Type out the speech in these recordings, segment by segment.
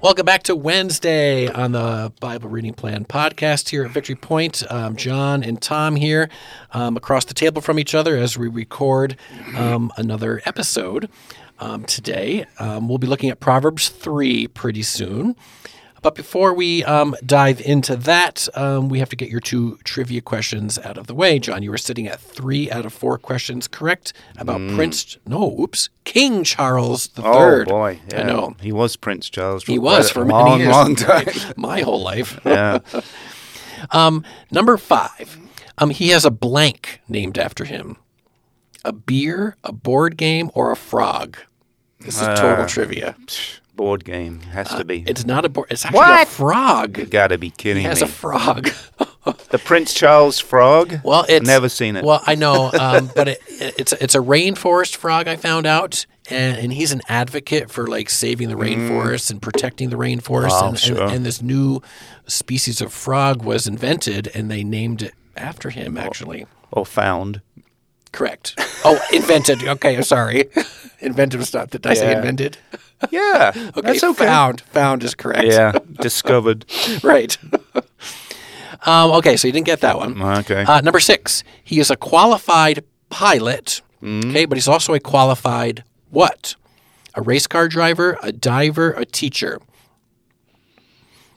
Welcome back to Wednesday on the Bible Reading Plan podcast here at Victory Point. Um, John and Tom here um, across the table from each other as we record um, another episode. Um, today, um, we'll be looking at Proverbs 3 pretty soon. But before we um, dive into that, um, we have to get your two trivia questions out of the way. John, you were sitting at three out of four questions correct about Prince. No, oops, King Charles III. Oh boy, yeah. I know he was Prince Charles. he was for a many long, years, long time. right? my whole life. yeah, Um, number five, um, he has a blank named after him. A beer, a board game, or a frog. This is total Uh, trivia. Board game has to be. It's not a board. It's actually a What? frog. Got to be kidding He has me. a frog. the Prince Charles frog. Well, it's never seen it. Well, I know, um, but it, it's it's a rainforest frog. I found out, and, and he's an advocate for like saving the rainforest and protecting the rainforest. Mm. Oh, and, sure. and, and this new species of frog was invented, and they named it after him. Actually, or found. Correct. Oh, invented. Okay, I'm sorry. invented stuff. Did I say Yeah. invented? Yeah, Okay, that's okay. found. Found is correct. Yeah, discovered. right. um, okay, so you didn't get that one. Okay. Uh, number six, he is a qualified pilot. Okay, but he's also a qualified what? A race car driver, a diver, a teacher.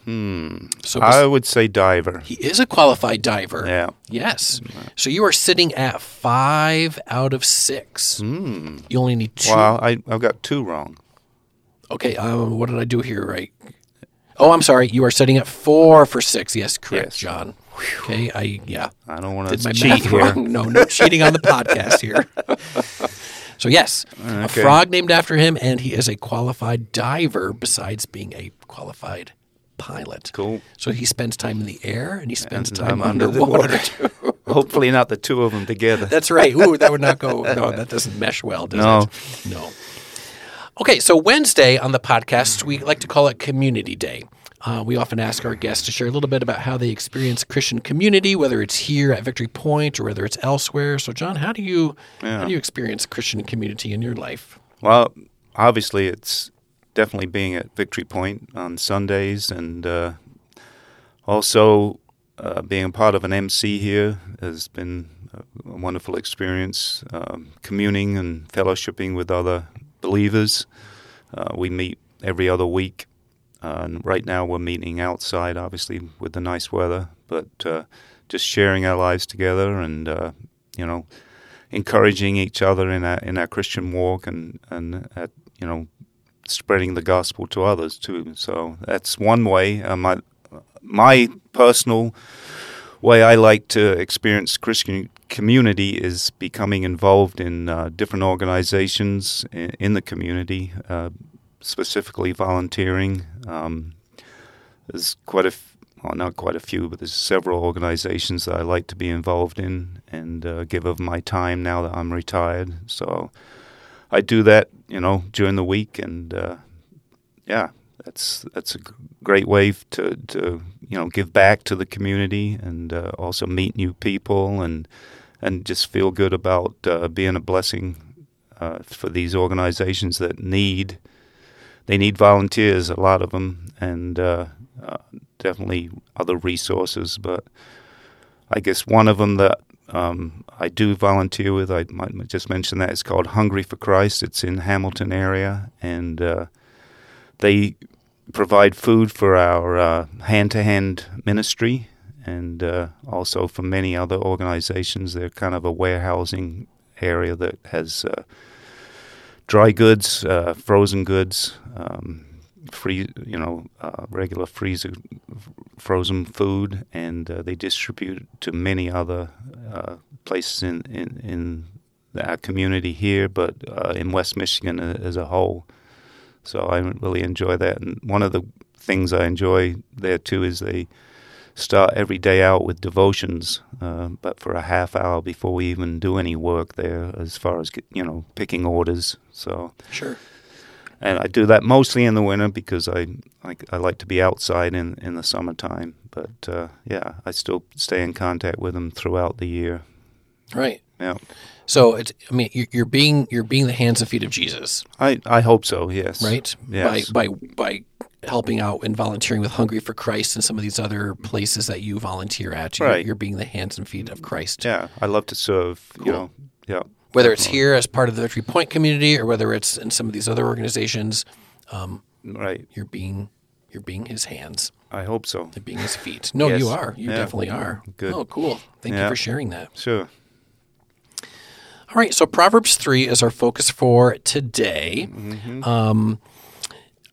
Hmm. So I would say diver. he is a qualified diver. Yeah. Yes. So you are sitting at five out of six. Hmm. You only need two. Well, I I've got two wrong. Okay. Um, what did I do here? Right. Oh, I'm sorry. You are sitting at four for six. Yes, correct, Yes. John. Okay. I yeah. I don't want did my to cheat math here. wrong. No, no cheating on the podcast here. so yes, a Okay. frog named after him, and he is a qualified diver. Besides being a qualified pilot, Cool. So he spends time in the air and he spends And time I'm under the underwater. water. Hopefully not the two of them together. That's right. Ooh, that would not go. No, that doesn't mesh well, does No. it? No. Okay, so Wednesday on the podcast, we like to call it Community Day. Uh, we often ask our guests to share a little bit about how they experience Christian community, whether it's here at Victory Point or whether it's elsewhere. So, John, how do you how do you experience Christian community in your life? Well, obviously, it's definitely being at Victory Point on Sundays, and uh, also uh, being a part of an MC here has been a wonderful experience. Um, communing and fellowshipping with other believers. Uh, we meet every other week, uh, and right now we're meeting outside, obviously with the nice weather, but uh, just sharing our lives together and uh, you know encouraging each other in our in our Christian walk and and at you know spreading the gospel to others too. So that's one way. Uh, my my personal way I like to experience Christian community is becoming involved in uh, different organizations in, in the community, uh, specifically volunteering. Um, there's quite a f- well, not quite a few, but there's several organizations that I like to be involved in and uh, give of my time now that I'm retired. So I do that, you know, during the week, and uh, yeah, that's that's a great way to to you know give back to the community and uh, also meet new people and and just feel good about uh, being a blessing uh, for these organizations that need they need volunteers, a lot of them, and uh, uh, definitely other resources. But I guess one of them that um, I do volunteer with, I might just mention that it's called Hungry for Christ. It's in Hamilton area, and uh, they provide food for our uh, hand-to-hand ministry, and uh, also for many other organizations. They're kind of a warehousing area that has uh, dry goods, uh, frozen goods, um, free, you know, uh, regular freezer frozen food, and uh, they distribute to many other uh, places in in, in our community here, but uh, in West Michigan as a whole. So I really enjoy that, and one of the things I enjoy there too is they start every day out with devotions, uh, but for a half hour before we even do any work there, as far as you know, picking orders. So sure. And I do that mostly in the winter because I I, I like to be outside in in the summertime. But uh, yeah, I still stay in contact with them throughout the year. Right. Yeah. So it's I mean you're, you're being you're being the hands and feet of Jesus. I I hope so. Yes. Right. Yes. By by by helping out and volunteering with Hungry for Christ and some of these other places that you volunteer at. You're, Right. you're being the hands and feet of Christ. Yeah, I love to serve. You Cool. know. Yeah. Whether it's here as part of the Victory Point community or whether it's in some of these other organizations, Right. you're being you're being his hands, I hope so. you're being his feet. No, Yes. you are. You Yeah. definitely are. Good. Oh, cool. Thank you for sharing that. Sure. All right, so Proverbs 3 is our focus for today. Um,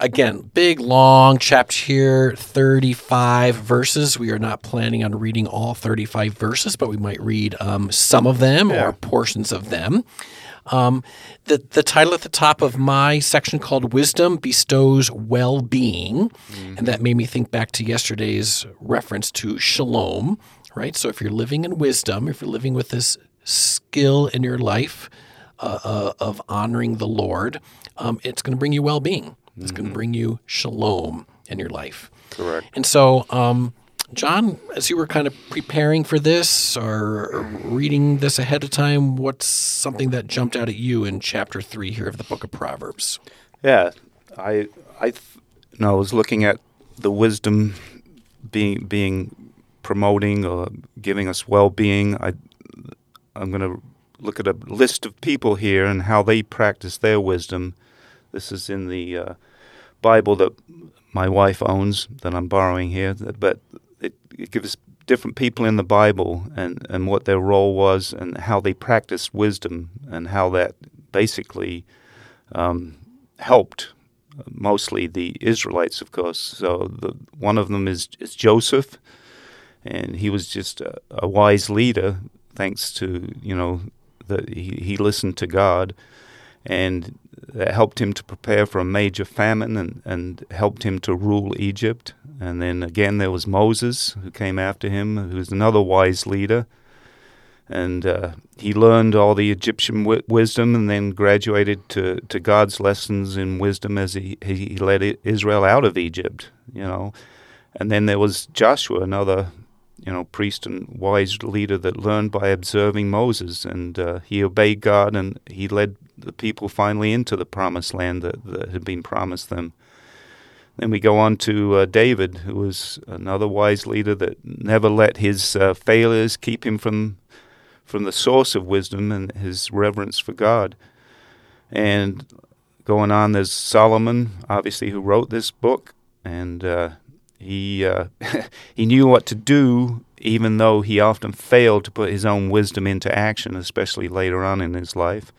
again, big, long chapter here, 35 verses. We are not planning on reading all 35 verses, but we might read um, some of them Yeah. or portions of them. Um, the, the title at the top of my section called Wisdom Bestows Well Being. And that made me think back to yesterday's reference to shalom, right? So if you're living in wisdom, if you're living with this skill in your life uh, uh, of honoring the Lord, um, it's going to bring you well being. It's going to bring you shalom in your life. Correct. And so, um, John, as you were kind of preparing for this or reading this ahead of time, what's something that jumped out at you in chapter three here of the book of Proverbs? Yeah, I I th- no, I was looking at the wisdom being being promoting or giving us well-being. I I'm going to look at a list of people here and how they practice their wisdom. This is in the uh, Bible that my wife owns that I'm borrowing here, but it, it gives different people in the Bible and, and what their role was and how they practiced wisdom and how that basically um, helped mostly the Israelites, of course. So the, one of them is, is Joseph, and he was just a, a wise leader, thanks to you know that he, he listened to God, and that helped him to prepare for a major famine and, and helped him to rule Egypt. And then again, there was Moses who came after him, who was another wise leader. And uh, he learned all the Egyptian wi- wisdom and then graduated to, to God's lessons in wisdom as he, he led Israel out of Egypt, you know. And then there was Joshua, another, you know, priest and wise leader that learned by observing Moses. And uh, he obeyed God and he led the people finally into the promised land that, that had been promised them. Then we go on to uh, David, who was another wise leader that never let his uh, failures keep him from from the source of wisdom and his reverence for God. And going on, there's Solomon, obviously, who wrote this book, and uh, he uh, he knew what to do, even though he often failed to put his own wisdom into action, especially later on in his life.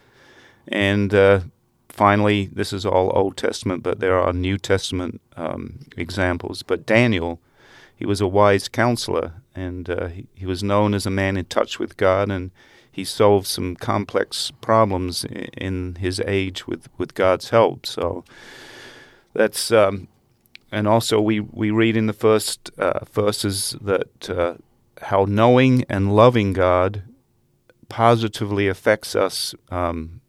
And uh, finally, this is all Old Testament, but there are New Testament um, examples. But Daniel, he was a wise counselor, and uh, he, he was known as a man in touch with God, and he solved some complex problems in his age with, with God's help. So that's um, and also we, we read in the first uh, verses that uh, how knowing and loving God positively affects us, um,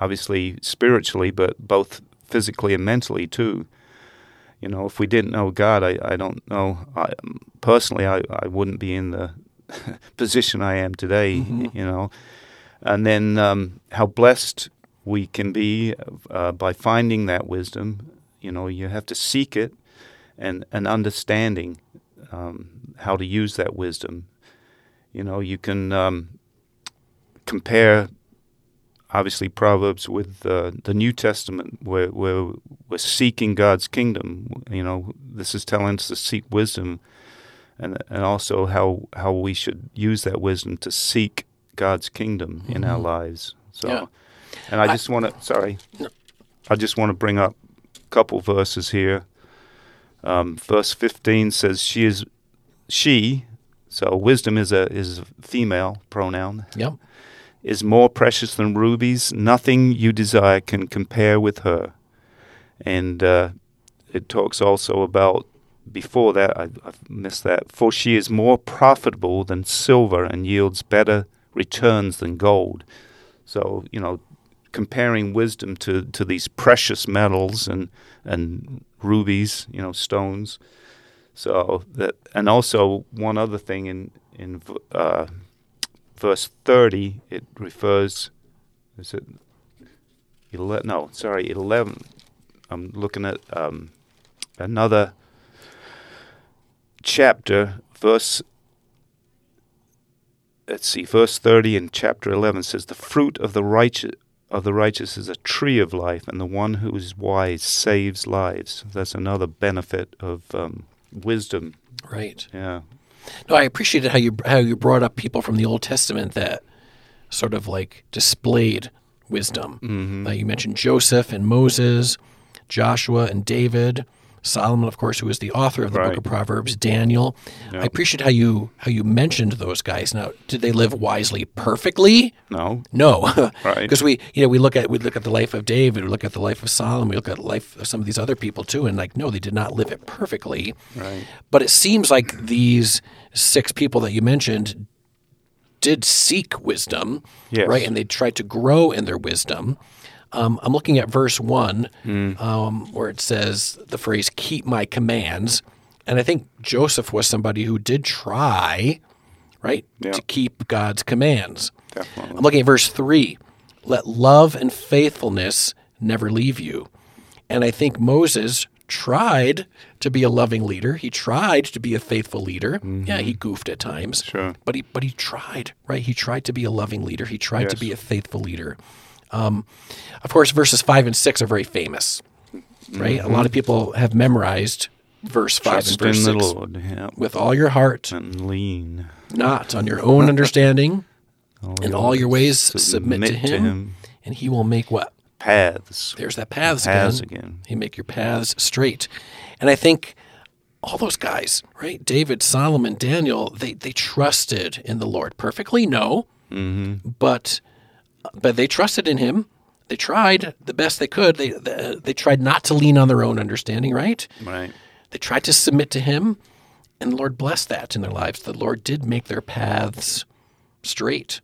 obviously spiritually, but both physically and mentally too. You know, if we didn't know God, I, I don't know. I, personally, I, I wouldn't be in the position I am today. You know, and then um, how blessed we can be uh, by finding that wisdom. You know, you have to seek it and and understanding um, how to use that wisdom. You know, you can um, compare obviously Proverbs with uh, the New Testament, where, where we're seeking God's kingdom. You know, this is telling us to seek wisdom, and and also how how we should use that wisdom to seek God's kingdom in our lives. So, Yeah. and I just want to sorry, I just want to bring up a couple verses here. Um, verse fifteen says, "She is she." So wisdom is a is a female pronoun Yep. is more precious than rubies. Nothing you desire can compare with her. And uh, it talks also about before that, I, I've missed that. For she is more profitable than silver and yields better returns than gold. So, you know, comparing wisdom to, to these precious metals and, and rubies, you know, stones. So that, and also one other thing in, in uh, verse 30, it refers, is it 11? No, sorry, 11. I'm looking at um, another chapter, verse. Let's see, verse 30 in chapter 11 says, The fruit of the righteous, of the righteous is a tree of life, and the one who is wise saves lives. That's another benefit of um, wisdom. Right. Yeah. No, I appreciated how you how you brought up people from the Old Testament that sort of like displayed wisdom. Mm-hmm. Uh, you mentioned Joseph and Moses, Joshua and David, Solomon, of course, who is the author of the Right. Book of Proverbs, Daniel. I appreciate how you how you mentioned those guys. Now, did they live wisely perfectly? No. No, Right. Because we, you know, we look at we look at the life of David, we look at the life of Solomon, we look at the life of some of these other people too, and like, no, they did not live it perfectly. Right. But it seems like these six people that you mentioned did seek wisdom, Yes. right? And they tried to grow in their wisdom. Um, I'm looking at verse one, Hmm. um, where it says the phrase "keep my commands," and I think Joseph was somebody who did try, right, Yeah. to keep God's commands. Definitely. I'm looking at verse three. Let love and faithfulness never leave you. And I think Moses tried to be a loving leader. He tried to be a faithful leader. Yeah, he goofed at times. Mm-hmm. Sure. But he but he tried, right? He tried to be a loving leader. He tried to be a faithful leader. Um, of course, verses five and six are very famous, right? A lot of people have memorized verse five Mm-hmm. Trust and verse six. Lord. Yeah. With all your heart, And lean. not on your own understanding, in all your ways submit submit, to, to him, him. and he will make what? Paths. There's that paths, Paths again. again. He make your paths straight. And I think all those guys, right? David, Solomon, Daniel, they they trusted in the Lord. Perfectly, no. Mm-hmm. But but they trusted in him. They tried the best they could. They, they they tried not to lean on their own understanding, right? Right. They tried to submit to him, and the Lord blessed that in their lives. The Lord did make their paths straight.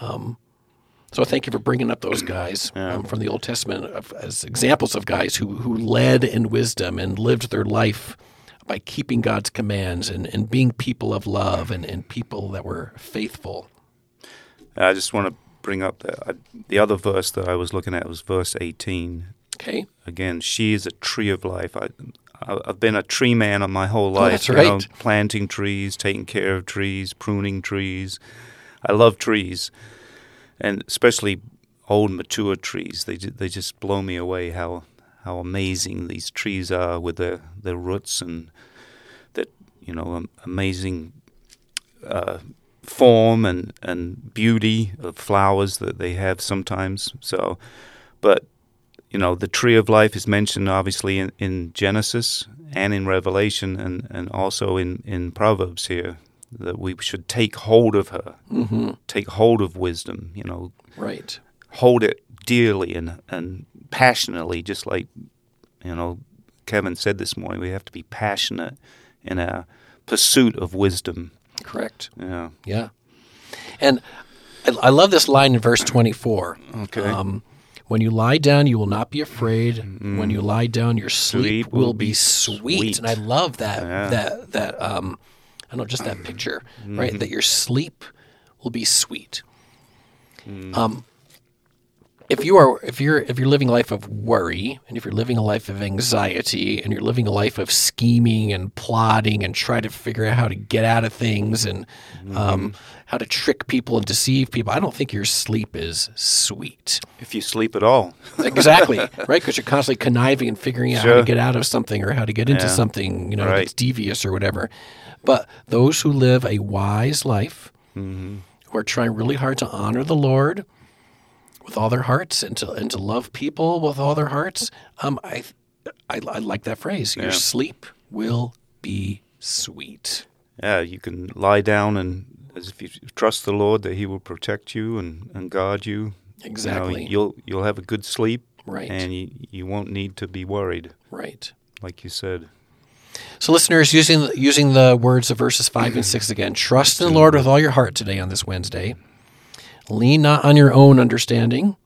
Um, so thank you for bringing up those guys um, from the Old Testament of, as examples of guys who, who led in wisdom and lived their life by keeping God's commands and, and being people of love and, and people that were faithful. I just want to bring up the, uh, the other verse that I was looking at was verse 18. Okay? Again, she is a tree of life. I, I- I've been a tree man my whole life. Oh, that's you know, right. planting trees, taking care of trees, pruning trees. I love trees, and especially old, mature trees. They they just blow me away. How how amazing these trees are with their their roots and that you know amazing uh, form and and beauty of flowers that they have sometimes. So, but you know, the tree of life is mentioned obviously in, in Genesis and in Revelation and, and also in, in Proverbs here that we should take hold of her, Mm-hmm. take hold of wisdom, you know, Right. hold it dearly and, and passionately, just like, you know, Kevin said this morning, we have to be passionate in our pursuit of wisdom. Correct. Yeah. Yeah. And I, I love this line in verse 24. Okay. Um, when you lie down, you will not be afraid. When you lie down, your sleep, Sleep will, will be sweet. sweet. And I love that Yeah. that that um, I don't know just that picture, right? That your sleep will be sweet. Um, if you are if you're if you're living a life of worry and if you're living a life of anxiety and you're living a life of scheming and plotting and trying to figure out how to get out of things and um, how to trick people and deceive people, I don't think your sleep is sweet. If you sleep at all. Exactly, right? Because you're constantly conniving and figuring out how to get out of something or how to get into Yeah. something, you know, Right. that's devious or whatever. But those who live a wise life, Mm-hmm. who are trying really hard to honor the Lord with all their hearts and to and to love people with all their hearts, um, I, I, I like that phrase. Your Yeah. sleep will be sweet. Yeah, you can lie down and as if you trust the Lord that He will protect you and, and guard you. Exactly. You know, you'll you'll have a good sleep, Right. And you you won't need to be worried, Right. like you said. So, listeners, using using the words of verses five and six again, trust in the Lord with all your heart today on this Wednesday. Lean not on your own understanding.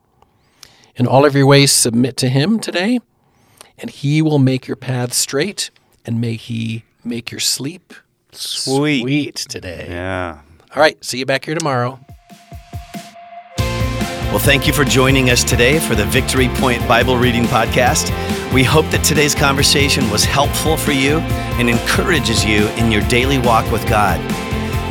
In all of your ways, submit to Him today, and He will make your path straight, and may He make your sleep Sweet. sweet today. Yeah. All right, see you back here tomorrow. Well, thank you for joining us today for the Victory Point Bible Reading Podcast. We hope that today's conversation was helpful for you and encourages you in your daily walk with God.